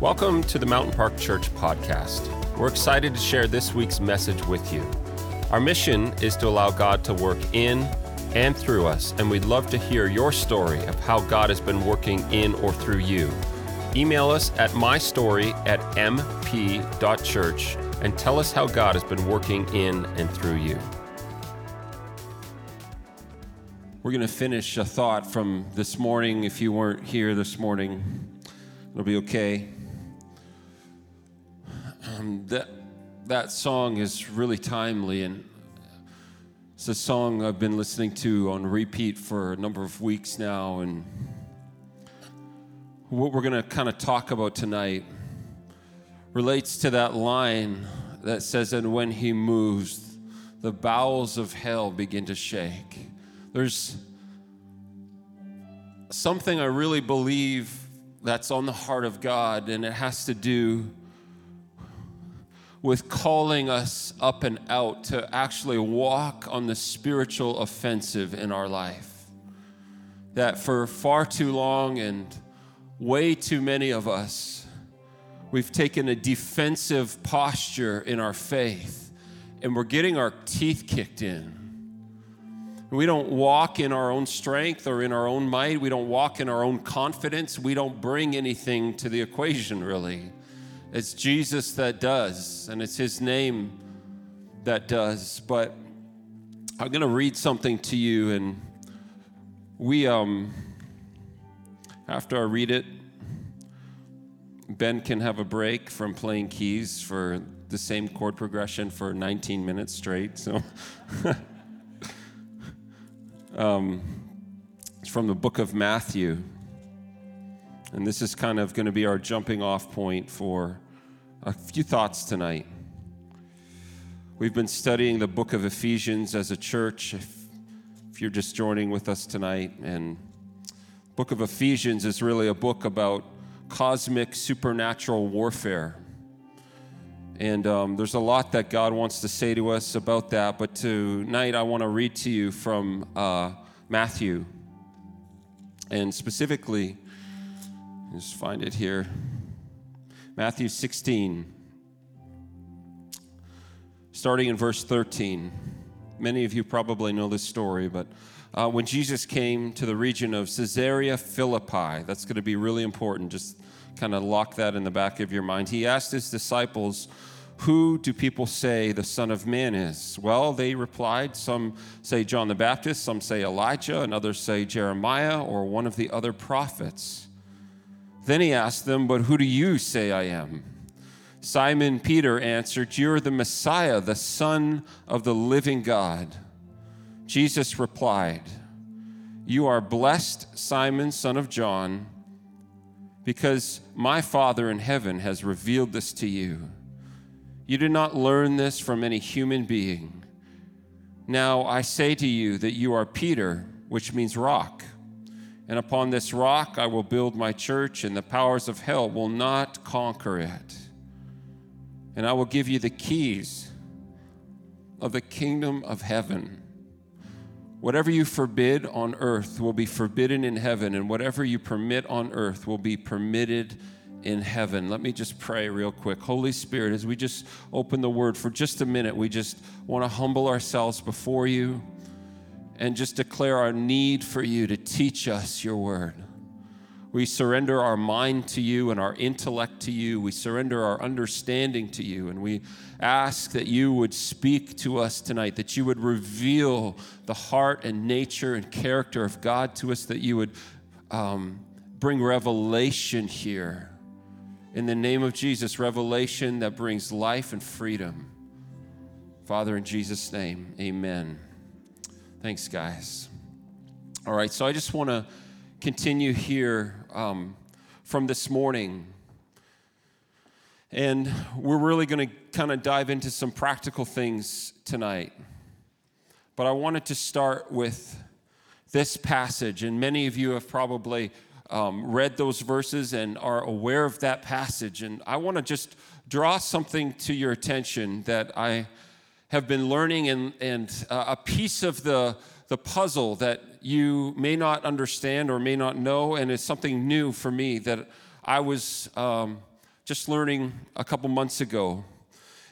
Welcome to the Mountain Park Church podcast. We're excited to share this week's message with you. Our mission is to allow God to work in and through us, and we'd love to hear your story of how God has been working in or through you. Email us at mystory at mp.church and tell us how God has been working in and through you. We're going to finish a thought from this morning. If you weren't here this morning, it'll be okay. That, that song is really timely, and it's a song I've been listening to on repeat for a number of weeks now. And what we're going to kind of talk about tonight relates to that line that says, And when he moves, the bowels of hell begin to shake. There's something I really believe that's on the heart of God, and it has to do with calling us up and out to actually walk on the spiritual offensive in our life. That for far too long and way too many of us, we've taken a defensive posture in our faith and we're getting our teeth kicked in. We don't walk in our own strength or in our own might. We don't walk in our own confidence. We don't bring anything to the equation, really. It's Jesus that does, and it's His name that does. But I'm going to read something to you, and we, um, after I read it, Ben can have a break from playing keys for the same chord progression for 19 minutes straight. So, um, it's from the book of Matthew. And this is kind of going to be our jumping off point for a few thoughts tonight. We've been studying the book of Ephesians as a church. If, if you're just joining with us tonight, and book of Ephesians is really a book about cosmic supernatural warfare. And um, there's a lot that God wants to say to us about that. But tonight, I want to read to you from uh, Matthew. And specifically, just find it here. Matthew 16, starting in verse 13. Many of you probably know this story, but uh, when Jesus came to the region of Caesarea Philippi, that's going to be really important. Just kind of lock that in the back of your mind. He asked his disciples, Who do people say the Son of Man is? Well, they replied, Some say John the Baptist, some say Elijah, and others say Jeremiah or one of the other prophets. Then he asked them, But who do you say I am? Simon Peter answered, You're the Messiah, the Son of the living God. Jesus replied, You are blessed, Simon, son of John, because my Father in heaven has revealed this to you. You did not learn this from any human being. Now I say to you that you are Peter, which means rock and upon this rock I will build my church, and the powers of hell will not conquer it. And I will give you the keys of the kingdom of heaven. Whatever you forbid on earth will be forbidden in heaven, and whatever you permit on earth will be permitted in heaven. Let me just pray real quick. Holy Spirit, as we just open the word for just a minute, we just want to humble ourselves before you and just declare our need for you to teach us your word. We surrender our mind to you and our intellect to you. We surrender our understanding to you. And we ask that you would speak to us tonight, that you would reveal the heart and nature and character of God to us, that you would um, bring revelation here. In the name of Jesus, revelation that brings life and freedom. Father, in Jesus' name, amen. Thanks, guys. All right, so I just want to continue here um, from this morning. And we're really going to kind of dive into some practical things tonight. But I wanted to start with this passage, and many of you have probably um, read those verses and are aware of that passage. And I want to just draw something to your attention that I have been learning and, and uh, a piece of the, the puzzle that you may not understand or may not know, and it's something new for me that I was um, just learning a couple months ago.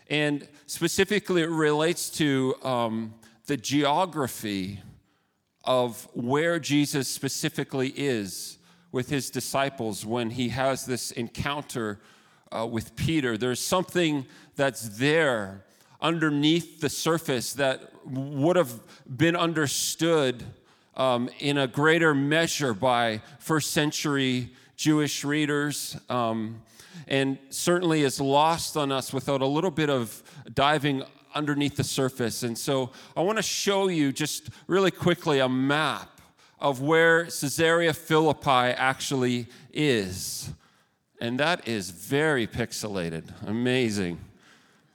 And specifically, it relates to um, the geography of where Jesus specifically is with his disciples when he has this encounter uh, with Peter. There's something that's there underneath the surface that would have been understood um, in a greater measure by first century Jewish readers. Um, and certainly is lost on us without a little bit of diving underneath the surface. And so I want to show you just really quickly a map of where Caesarea Philippi actually is. And that is very pixelated. Amazing.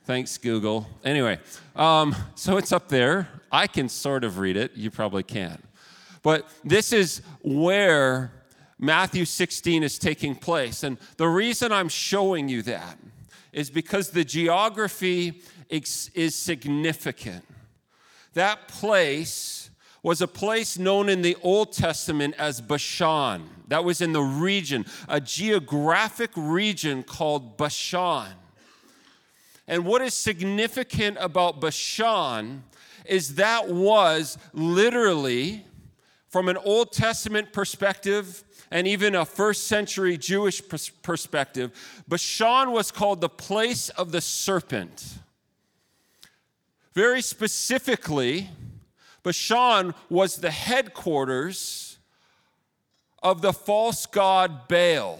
Thanks, Google. Anyway, um, so it's up there. I can sort of read it. You probably can't. But this is where Matthew 16 is taking place. And the reason I'm showing you that is because the geography is significant. That place was a place known in the Old Testament as Bashan. That was in the region, a geographic region called Bashan. And what is significant about Bashan is that was literally, from an Old Testament perspective, and even a first century Jewish perspective, Bashan was called the place of the serpent. Very specifically, Bashan was the headquarters of the false god Baal.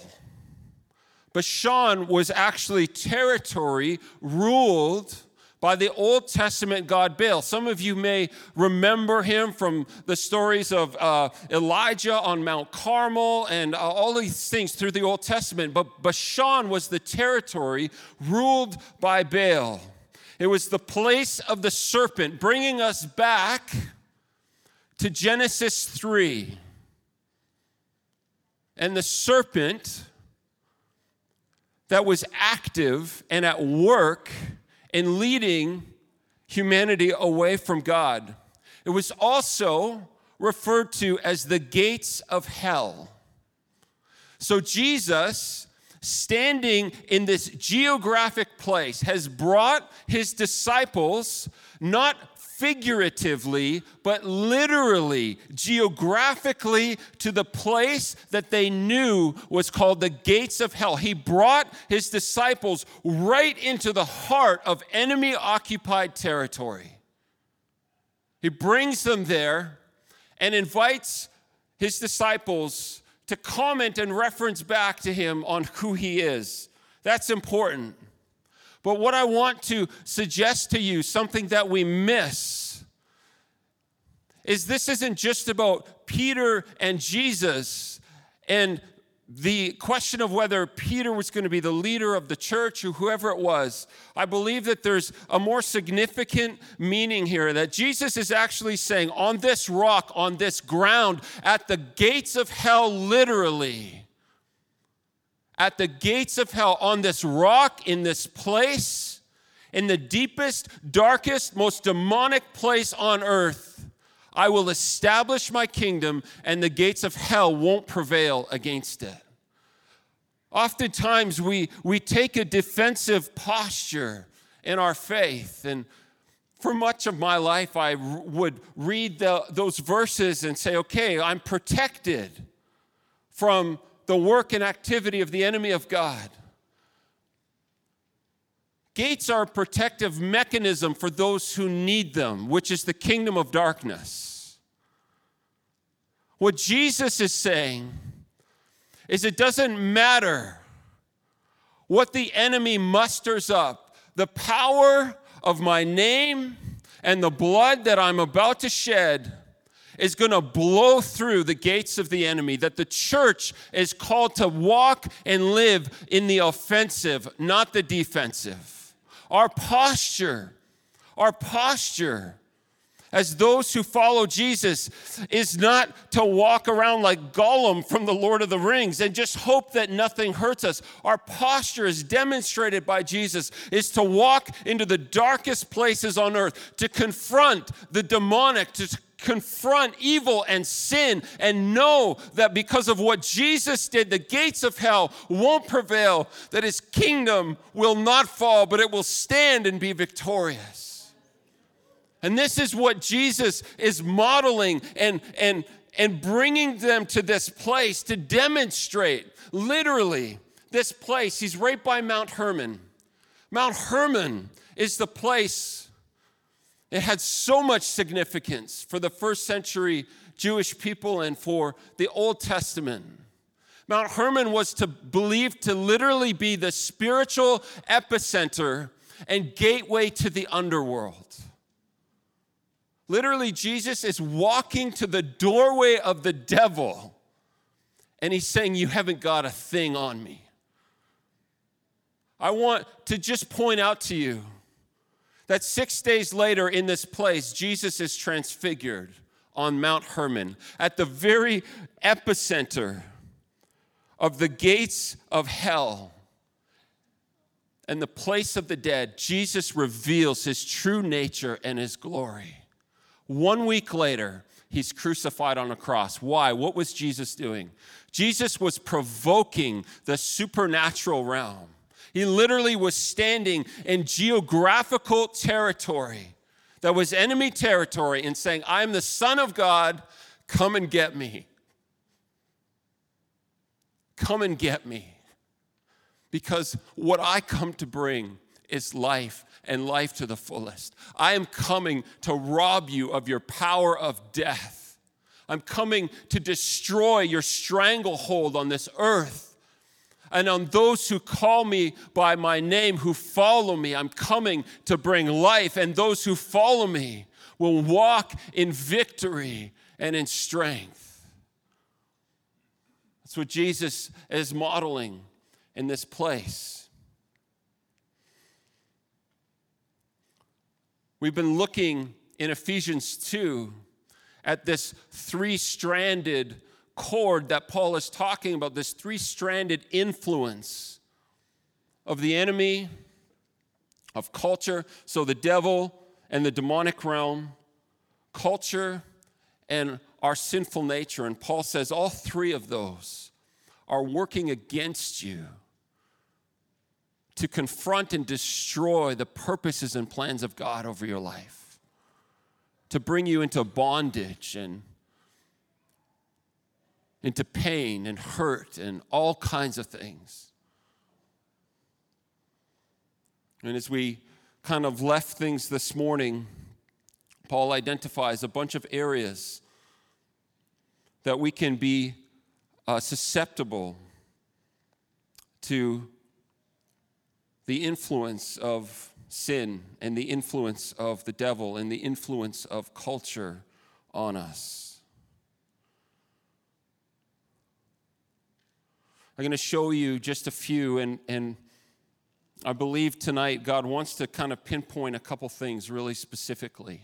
Bashan was actually territory ruled by the Old Testament God Baal. Some of you may remember him from the stories of uh, Elijah on Mount Carmel and uh, all these things through the Old Testament. But Bashan was the territory ruled by Baal. It was the place of the serpent, bringing us back to Genesis 3. And the serpent that was active and at work in leading humanity away from God. It was also referred to as the gates of hell. So Jesus, standing in this geographic place, has brought his disciples not figuratively, but literally, geographically, to the place that they knew was called the gates of hell. He brought his disciples right into the heart of enemy occupied territory. He brings them there and invites his disciples to comment and reference back to him on who he is. That's important. But what I want to suggest to you, something that we miss, is this isn't just about Peter and Jesus and the question of whether Peter was going to be the leader of the church or whoever it was, I believe that there's a more significant meaning here that Jesus is actually saying, on this rock, on this ground, at the gates of hell, literally, at the gates of hell, on this rock, in this place, in the deepest, darkest, most demonic place on earth, I will establish my kingdom, and the gates of hell won't prevail against it. Oftentimes, we, we take a defensive posture in our faith. And for much of my life, I would read the, those verses and say, okay, I'm protected from the work and activity of the enemy of God. Gates are a protective mechanism for those who need them, which is the kingdom of darkness. What Jesus is saying is it doesn't matter what the enemy musters up, the power of my name and the blood that I'm about to shed is going to blow through the gates of the enemy, that the church is called to walk and live in the offensive, not the defensive. Our posture, our posture as those who follow Jesus is not to walk around like Gollum from the Lord of the Rings and just hope that nothing hurts us. Our posture, is demonstrated by Jesus, is to walk into the darkest places on earth, to confront the demonic, to confront evil and sin and know that because of what Jesus did, the gates of hell won't prevail, that his kingdom will not fall, but it will stand and be victorious. And this is what Jesus is modeling and, and, and bringing them to this place to demonstrate literally this place. He's right by Mount Hermon. Mount Hermon is the place, it had so much significance for the first century Jewish people and for the Old Testament. Mount Hermon was to believed to literally be the spiritual epicenter and gateway to the underworld. Literally, Jesus is walking to the doorway of the devil and he's saying, You haven't got a thing on me. I want to just point out to you that six days later in this place, Jesus is transfigured on Mount Hermon at the very epicenter of the gates of hell and the place of the dead. Jesus reveals his true nature and his glory. One week later, he's crucified on a cross. Why? What was Jesus doing? Jesus was provoking the supernatural realm. He literally was standing in geographical territory that was enemy territory and saying, I'm the Son of God, come and get me. Come and get me. Because what I come to bring is life and life to the fullest. I am coming to rob you of your power of death. I'm coming to destroy your stranglehold on this earth. And on those who call me by my name, who follow me, I'm coming to bring life. And those who follow me will walk in victory and in strength. That's what Jesus is modeling in this place. We've been looking in Ephesians 2 at this three stranded cord that Paul is talking about, this three stranded influence of the enemy, of culture. So the devil and the demonic realm, culture, and our sinful nature. And Paul says all three of those are working against you to confront and destroy the purposes and plans of God over your life, to bring you into bondage and into pain and hurt and all kinds of things. And as we kind of left things this morning, Paul identifies a bunch of areas that we can be uh, susceptible to the influence of sin and the influence of the devil and the influence of culture on us. I'm going to show you just a few, and, and I believe tonight God wants to kind of pinpoint a couple things really specifically.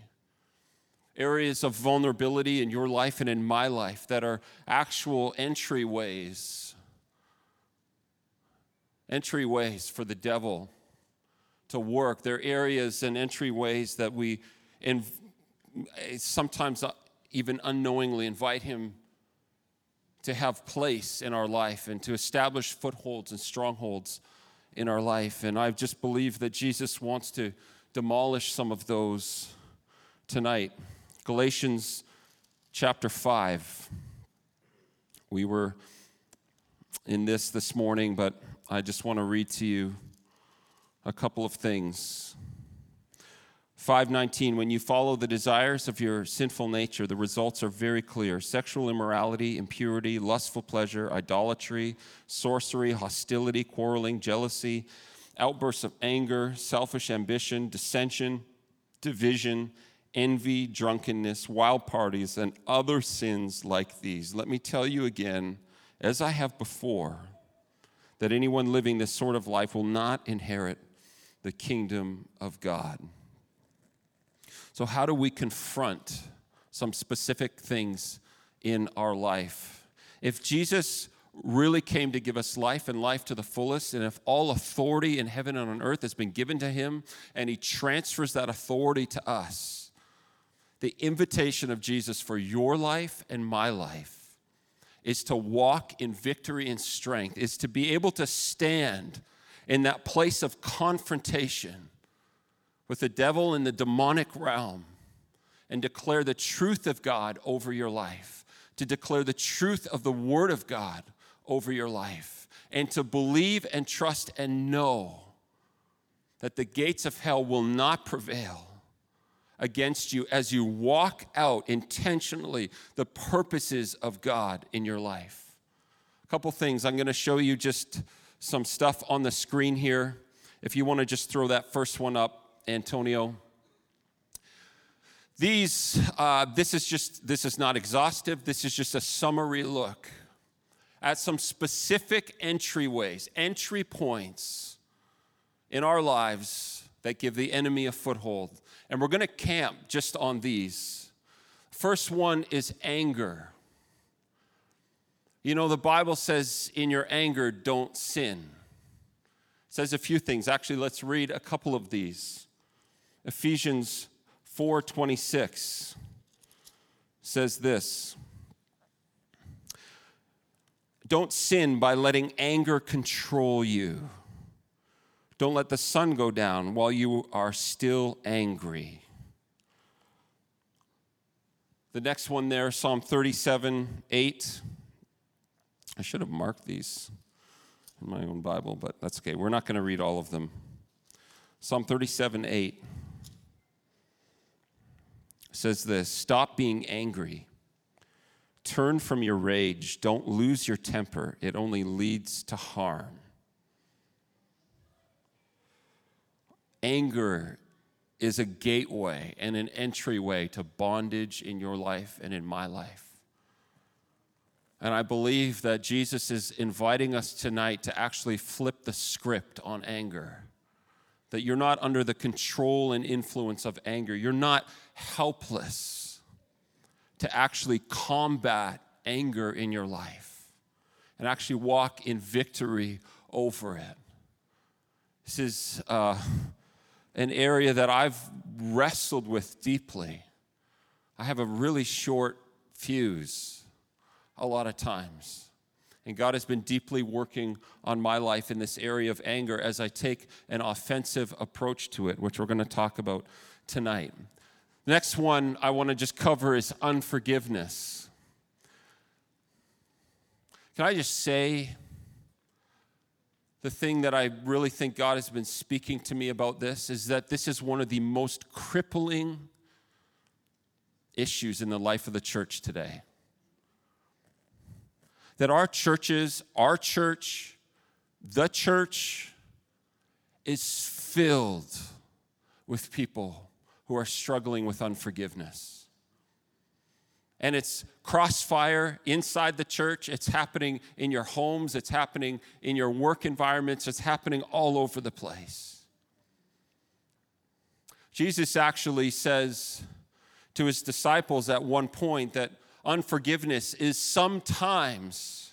Areas of vulnerability in your life and in my life that are actual entryways entryways for the devil to work. They're areas and entryways that we in, sometimes even unknowingly invite him to have place in our life and to establish footholds and strongholds in our life. And I just believe that Jesus wants to demolish some of those tonight. Galatians chapter 5. We were in this this morning, but I just want to read to you a couple of things. 519 when you follow the desires of your sinful nature the results are very clear sexual immorality impurity lustful pleasure idolatry sorcery hostility quarreling jealousy outbursts of anger selfish ambition dissension division envy drunkenness wild parties and other sins like these let me tell you again as i have before that anyone living this sort of life will not inherit the kingdom of God. So, how do we confront some specific things in our life? If Jesus really came to give us life and life to the fullest, and if all authority in heaven and on earth has been given to him, and he transfers that authority to us, the invitation of Jesus for your life and my life is to walk in victory and strength, is to be able to stand in that place of confrontation with the devil in the demonic realm and declare the truth of God over your life, to declare the truth of the Word of God over your life, and to believe and trust and know that the gates of hell will not prevail against you as you walk out intentionally the purposes of God in your life. A couple things. I'm going to show you just some stuff on the screen here. If you want to just throw that first one up, Antonio. These, uh, this is just, this is not exhaustive. This is just a summary look at some specific entryways, entry points in our lives that give the enemy a foothold. And we're going to camp just on these. First one is anger. You know, the Bible says, in your anger, don't sin. It says a few things. Actually, let's read a couple of these. Ephesians 4:26 says this. Don't sin by letting anger control you. Don't let the sun go down while you are still angry. The next one there, Psalm 37 8. I should have marked these in my own Bible, but that's okay. We're not going to read all of them. Psalm 37 8 says this Stop being angry. Turn from your rage. Don't lose your temper, it only leads to harm. Anger is a gateway and an entryway to bondage in your life and in my life. And I believe that Jesus is inviting us tonight to actually flip the script on anger. That you're not under the control and influence of anger. You're not helpless to actually combat anger in your life and actually walk in victory over it. This is. Uh, an area that I've wrestled with deeply. I have a really short fuse a lot of times. And God has been deeply working on my life in this area of anger as I take an offensive approach to it, which we're going to talk about tonight. The next one I want to just cover is unforgiveness. Can I just say, the thing that I really think God has been speaking to me about this is that this is one of the most crippling issues in the life of the church today. That our churches, our church, the church is filled with people who are struggling with unforgiveness and it's crossfire inside the church. It's happening in your homes, it's happening in your work environments, it's happening all over the place. Jesus actually says to his disciples at one point that unforgiveness is sometimes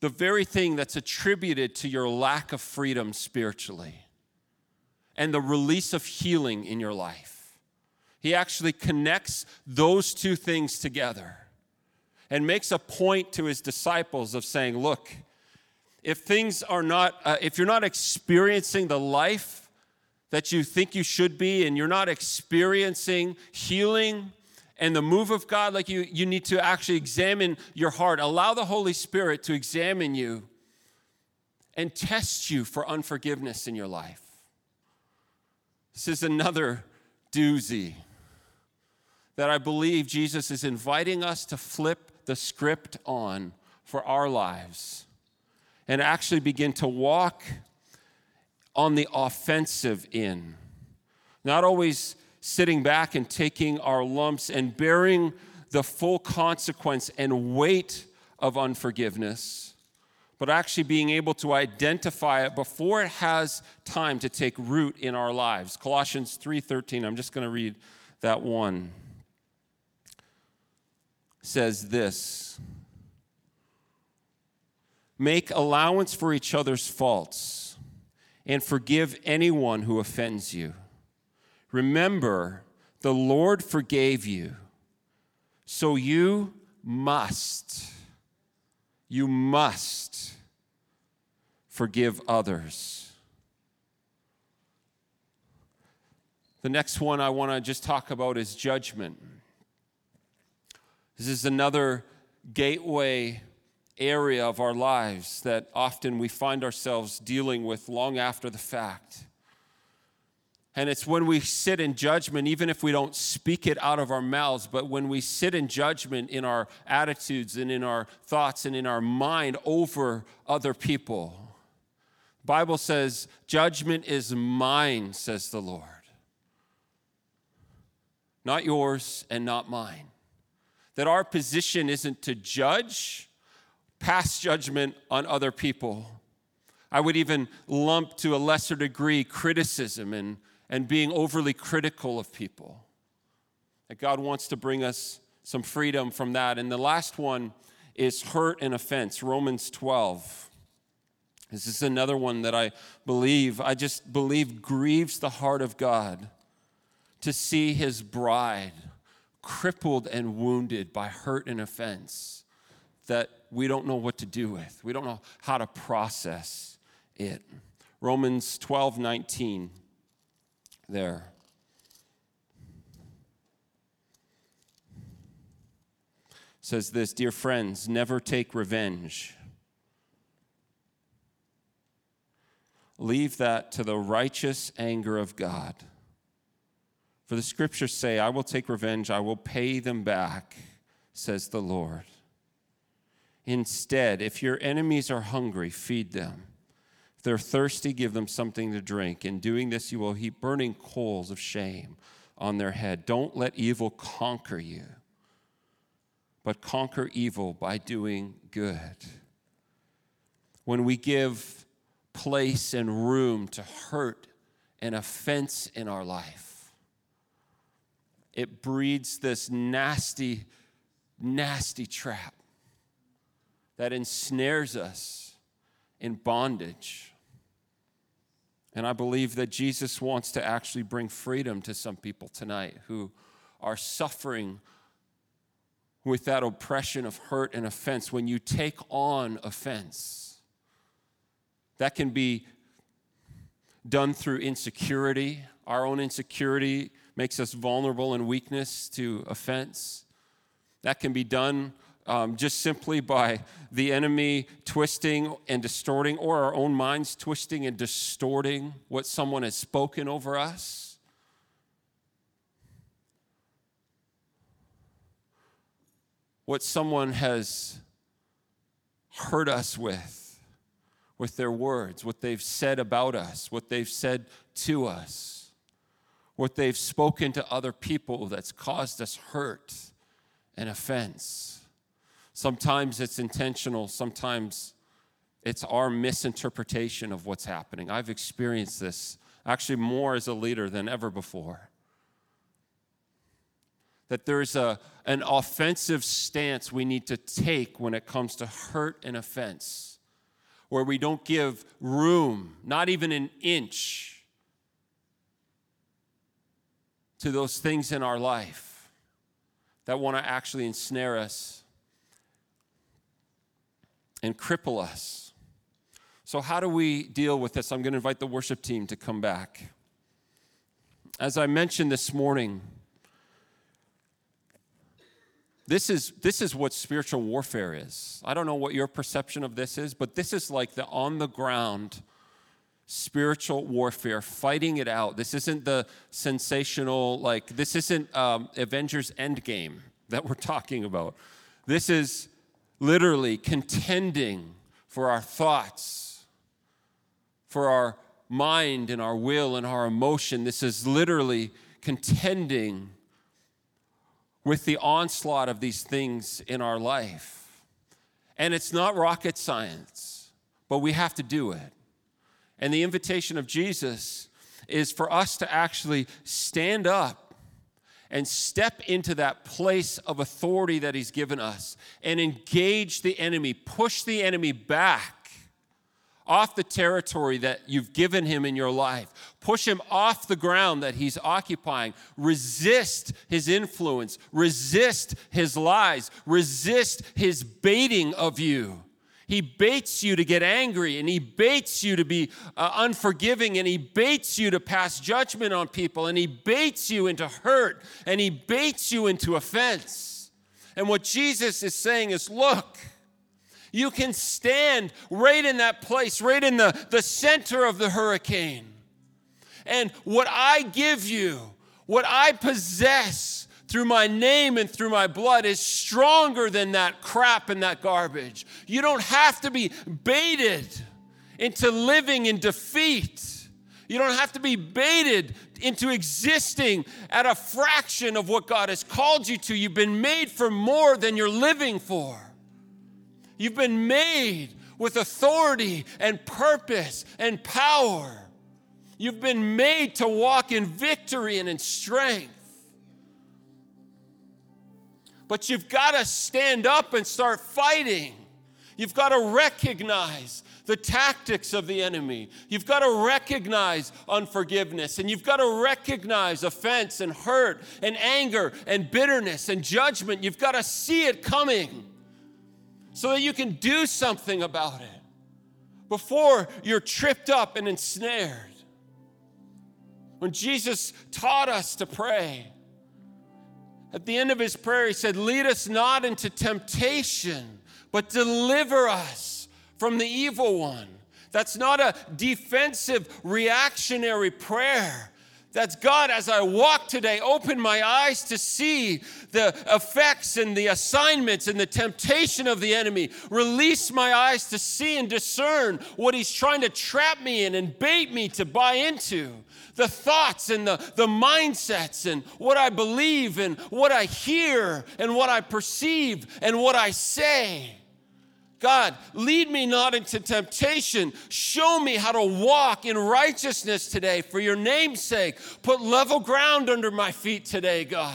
the very thing that's attributed to your lack of freedom spiritually and the release of healing in your life. He actually connects those two things together and makes a point to his disciples of saying, Look, if things are not, uh, if you're not experiencing the life that you think you should be, and you're not experiencing healing and the move of God, like you, you need to actually examine your heart. Allow the Holy Spirit to examine you and test you for unforgiveness in your life. This is another doozy that I believe Jesus is inviting us to flip the script on for our lives and actually begin to walk on the offensive in. Not always sitting back and taking our lumps and bearing the full consequence and weight of unforgiveness, but actually being able to identify it before it has time to take root in our lives. Colossians 3:13. I'm just going to read that one says this Make allowance for each other's faults and forgive anyone who offends you. Remember The Lord forgave you, so you must, you must forgive others. The next one I want to just talk about is judgment. This is another gateway area of our lives that often we find ourselves dealing with long after the fact. And it's when we sit in judgment, even if we don't speak it out of our mouths, but when we sit in judgment in our attitudes and in our thoughts and in our mind over other people. Bible says, judgment is mine, says the Lord. Not yours and not mine. That our position isn't to judge, pass judgment on other people. I would even lump to a lesser degree criticism and, and being overly critical of people. That God wants to bring us some freedom from that. And the last one is hurt and offense, Romans 12. This is another one that I believe, I just believe grieves the heart of God to see his bride crippled and wounded by hurt and offense that we don't know what to do with. We don't know how to process it. Romans 12 19, there. Says this Dear friends, never take revenge. Leave that to the righteous anger of God. For the scriptures say, I will take revenge, I will pay them back, says the Lord. Instead, if your enemies are hungry, feed them. If they're thirsty, give them something to drink. In doing this, you will heap burning coals of shame on their head. Don't let evil conquer you, but conquer evil by doing good. When we give place and room to hurt and offense in our life, it breeds this nasty, nasty trap that ensnares us in bondage. And I believe that Jesus wants to actually bring freedom to some people tonight who are suffering with that oppression of hurt and offense. When you take on offense, that can be done through insecurity. Our own insecurity makes us vulnerable and weakness to offense. That can be done um, just simply by the enemy twisting and distorting, or our own minds twisting and distorting what someone has spoken over us. What someone has hurt us with, with their words, what they've said about us, what they've said to us, what they've spoken to other people that's caused us hurt and offense. Sometimes it's intentional, sometimes it's our misinterpretation of what's happening. I've experienced this actually more as a leader than ever before. That there's a, an offensive stance we need to take when it comes to hurt and offense, where we don't give room, not even an inch, to those things in our life that want to actually ensnare us and cripple us. So, how do we deal with this? I'm going to invite the worship team to come back. As I mentioned this morning, this is, this is what spiritual warfare is. I don't know what your perception of this is, but this is like the on the ground spiritual warfare, fighting it out. This isn't the sensational, like, this isn't um, Avengers Endgame that we're talking about. This is literally contending for our thoughts, for our mind and our will and our emotion. This is literally contending with the onslaught of these things in our life. And it's not rocket science, but we have to do it. And the invitation of Jesus is for us to actually stand up and step into that place of authority that He's given us and engage the enemy, push the enemy back off the territory that you've given him in your life. Push him off the ground that he's occupying. Resist his influence. Resist his lies. Resist his baiting of you. He baits you to get angry and he baits you to be uh, unforgiving and he baits you to pass judgment on people and he baits you into hurt and he baits you into offense. And what Jesus is saying is look, you can stand right in that place, right in the, the center of the hurricane. And what I give you, what I possess, through my name and through my blood is stronger than that crap and that garbage. You don't have to be baited into living in defeat. You don't have to be baited into existing at a fraction of what God has called you to. You've been made for more than you're living for. You've been made with authority and purpose and power. You've been made to walk in victory and in strength. But you've got to stand up and start fighting. You've got to recognize the tactics of the enemy. You've got to recognize unforgiveness and you've got to recognize offense and hurt and anger and bitterness and judgment. You've got to see it coming so that you can do something about it before you're tripped up and ensnared. When Jesus taught us to pray, at the end of his prayer, he said, Lead us not into temptation, but deliver us from the evil one. That's not a defensive, reactionary prayer. That's God, as I walk today, open my eyes to see the effects and the assignments and the temptation of the enemy. Release my eyes to see and discern what he's trying to trap me in and bait me to buy into the thoughts and the, the mindsets and what I believe and what I hear and what I perceive and what I say. God, lead me not into temptation. Show me how to walk in righteousness today for your name's sake. Put level ground under my feet today, God.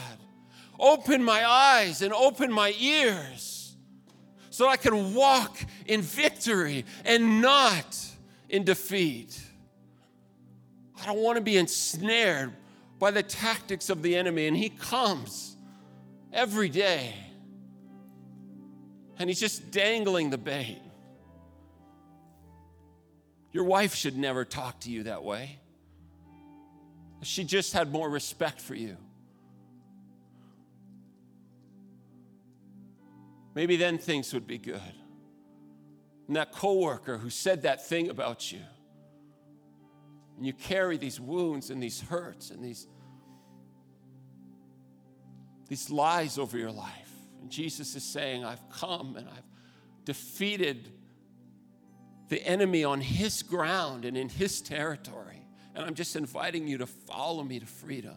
Open my eyes and open my ears so I can walk in victory and not in defeat. I don't want to be ensnared by the tactics of the enemy. And he comes every day. And he's just dangling the bait. Your wife should never talk to you that way. She just had more respect for you. Maybe then things would be good. And that coworker who said that thing about you, and you carry these wounds and these hurts and these, these lies over your life. And Jesus is saying, I've come and I've defeated the enemy on his ground and in his territory. And I'm just inviting you to follow me to freedom.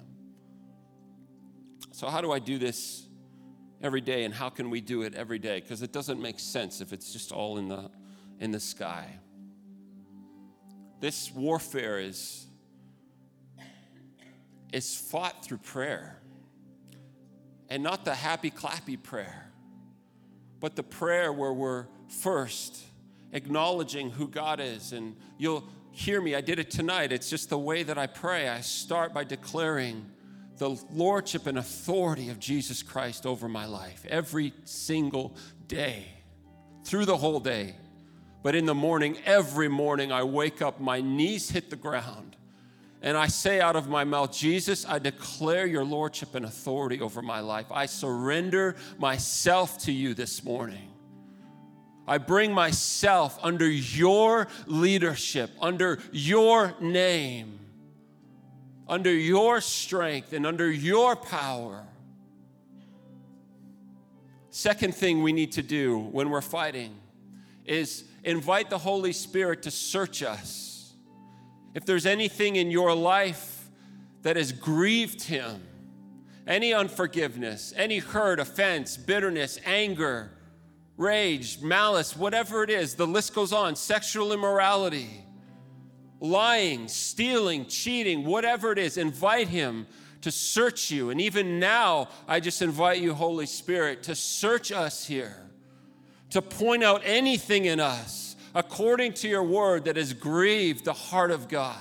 So, how do I do this every day, and how can we do it every day? Because it doesn't make sense if it's just all in the, in the sky. This warfare is, is fought through prayer. And not the happy clappy prayer, but the prayer where we're first acknowledging who God is. And you'll hear me, I did it tonight. It's just the way that I pray. I start by declaring the lordship and authority of Jesus Christ over my life every single day, through the whole day. But in the morning, every morning, I wake up, my knees hit the ground, and I say out of my mouth, Jesus, I declare your lordship and authority over my life. I surrender myself to you this morning. I bring myself under your leadership, under your name, under your strength, and under your power. Second thing we need to do when we're fighting is invite the Holy Spirit to search us. If there's anything in your life that has grieved Him, any unforgiveness, any hurt, offense, bitterness, anger, rage, malice, whatever it is, the list goes on, sexual immorality, lying, stealing, cheating, whatever it is, invite Him to search you. And even now, I just invite you, Holy Spirit, to search us here to point out anything in us according to your word that has grieved the heart of God.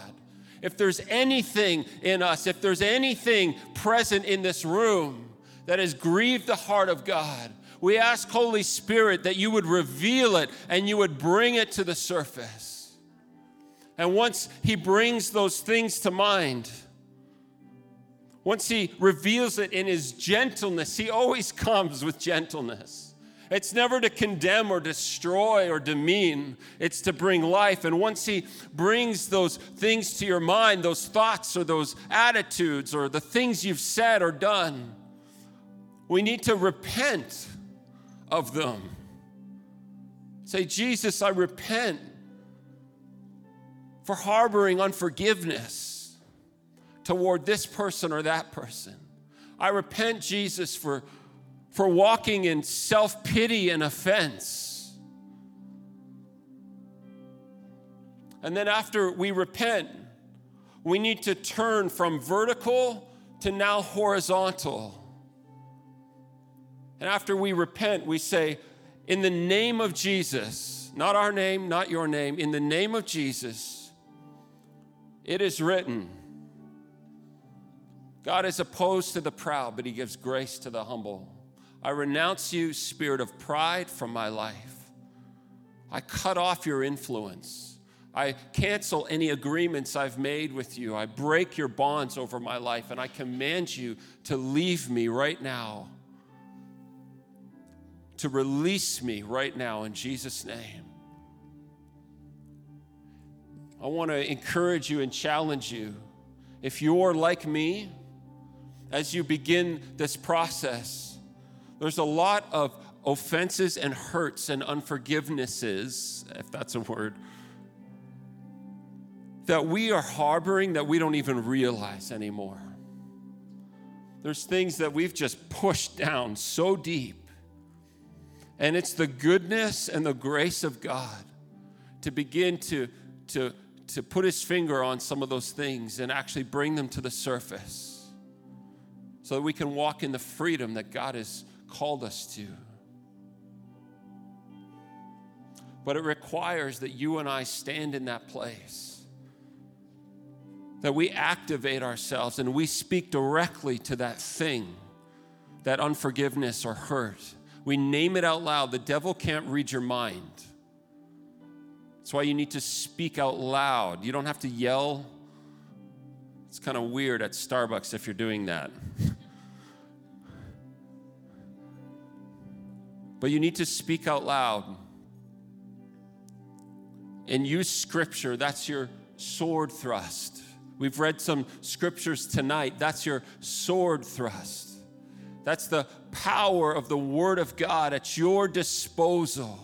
If there's anything in us, if there's anything present in this room that has grieved the heart of God, we ask, Holy Spirit, that you would reveal it and you would bring it to the surface. And once He brings those things to mind, once He reveals it in His gentleness, He always comes with gentleness. It's never to condemn or destroy or demean, it's to bring life. And once He brings those things to your mind, those thoughts or those attitudes or the things you've said or done, we need to repent of them. Say, Jesus, I repent for harboring unforgiveness toward this person or that person. I repent, Jesus, for for walking in self pity and offense. And then after we repent, we need to turn from vertical to now horizontal. And after we repent, we say, In the name of Jesus, not our name, not your name, in the name of Jesus, it is written. God is opposed to the proud, but he gives grace to the humble. I renounce you, spirit of pride, from my life. I cut off your influence. I cancel any agreements I've made with you. I break your bonds over my life, and I command you to leave me right now, to release me right now in Jesus' name. I want to encourage you and challenge you. If you're like me, as you begin this process, there's a lot of offenses and hurts and unforgivenesses, if that's a word, that we are harboring that we don't even realize anymore. There's things that we've just pushed down so deep. And it's the goodness and the grace of God to begin to, to, to put his finger on some of those things and actually bring them to the surface so that we can walk in the freedom that God has called us to. But it requires that you and I stand in that place, that we activate ourselves and we speak directly to that thing, that unforgiveness or hurt. We name it out loud. The devil can't read your mind. That's why you need to speak out loud. You don't have to yell. It's kind of weird at Starbucks if you're doing that. But you need to speak out loud and use scripture. That's your sword thrust. We've read some scriptures tonight. That's your sword thrust. That's the power of the Word of God at your disposal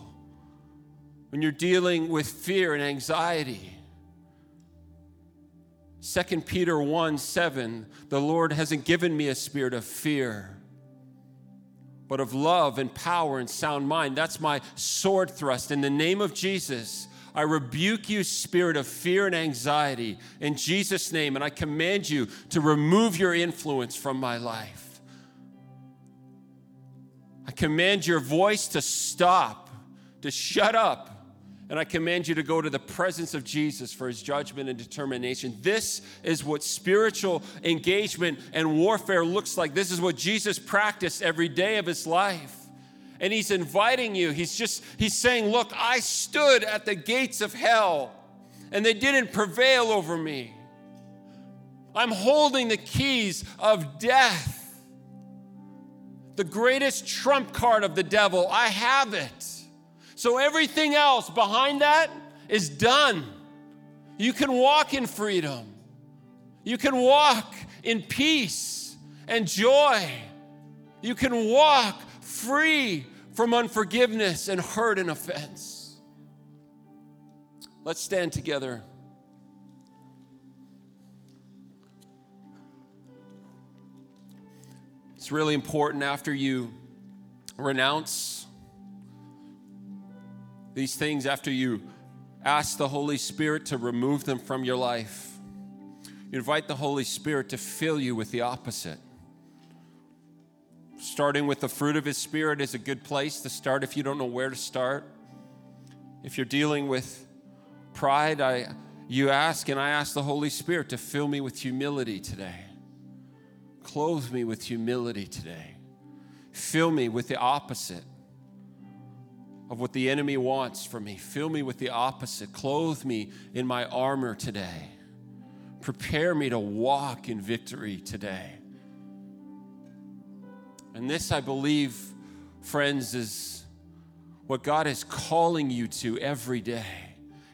when you're dealing with fear and anxiety. 2 Peter 1 7, the Lord hasn't given me a spirit of fear, but of love and power and sound mind. That's my sword thrust. In the name of Jesus, I rebuke you, spirit of fear and anxiety, in Jesus' name, and I command you to remove your influence from my life. I command your voice to stop, to shut up, and I command you to go to the presence of Jesus for his judgment and determination. This is what spiritual engagement and warfare looks like. This is what Jesus practiced every day of his life. And he's inviting you. He's just, he's saying, Look, I stood at the gates of hell and they didn't prevail over me. I'm holding the keys of death. The greatest trump card of the devil, I have it. So everything else behind that is done. You can walk in freedom. You can walk in peace and joy. You can walk free from unforgiveness and hurt and offense. Let's stand together. It's really important after you renounce these things after you ask the Holy Spirit to remove them from your life. You invite the Holy Spirit to fill you with the opposite. Starting with the fruit of His Spirit is a good place to start if you don't know where to start. If you're dealing with pride, I, you ask, and I ask the Holy Spirit to fill me with humility today. Clothe me with humility today. Fill me with the opposite of what the enemy wants from me. Fill me with the opposite. Clothe me in my armor today. Prepare me to walk in victory today. And this, I believe, friends, is what God is calling you to every day.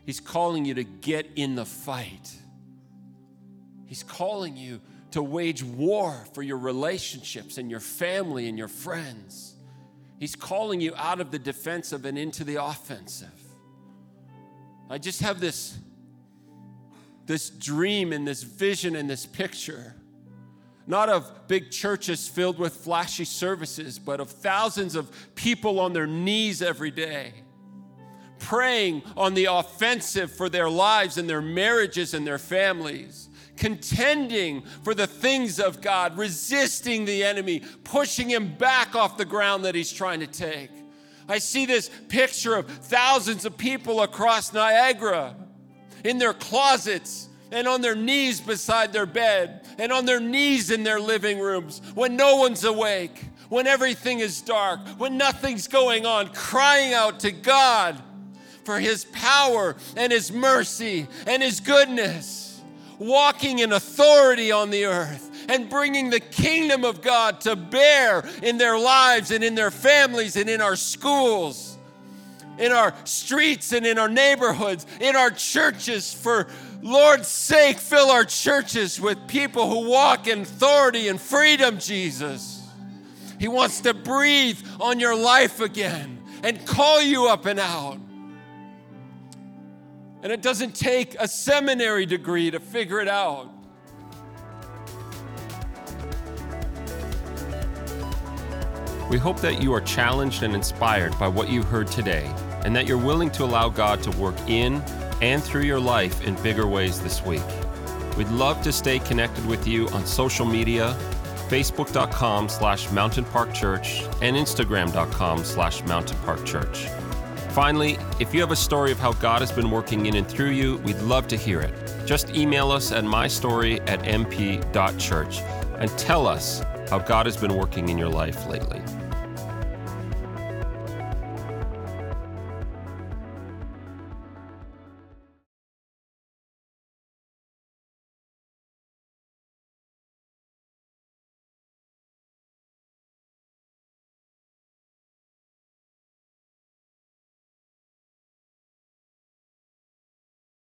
He's calling you to get in the fight. He's calling you to wage war for your relationships and your family and your friends. He's calling you out of the defensive and into the offensive. I just have this, this dream and this vision and this picture, not of big churches filled with flashy services, but of thousands of people on their knees every day, praying on the offensive for their lives and their marriages and their families contending for the things of God, resisting the enemy, pushing him back off the ground that he's trying to take. I see this picture of thousands of people across Niagara in their closets and on their knees beside their bed and on their knees in their living rooms when no one's awake, when everything is dark, when nothing's going on, crying out to God for His power and His mercy and His goodness walking in authority on the earth and bringing the kingdom of God to bear in their lives and in their families and in our schools, in our streets and in our neighborhoods, in our churches. For Lord's sake, fill our churches with people who walk in authority and freedom, Jesus. He wants to breathe on your life again and call you up and out. And it doesn't take a seminary degree to figure it out. We hope that you are challenged and inspired by what you heard today, and that you're willing to allow God to work in and through your life in bigger ways this week. We'd love to stay connected with you on social media, facebook.com slash mountain park church and instagram.com slash mountain park church. Finally, if you have a story of how God has been working in and through you, we'd love to hear it. Just email us at mystory at mp.church and tell us how God has been working in your life lately.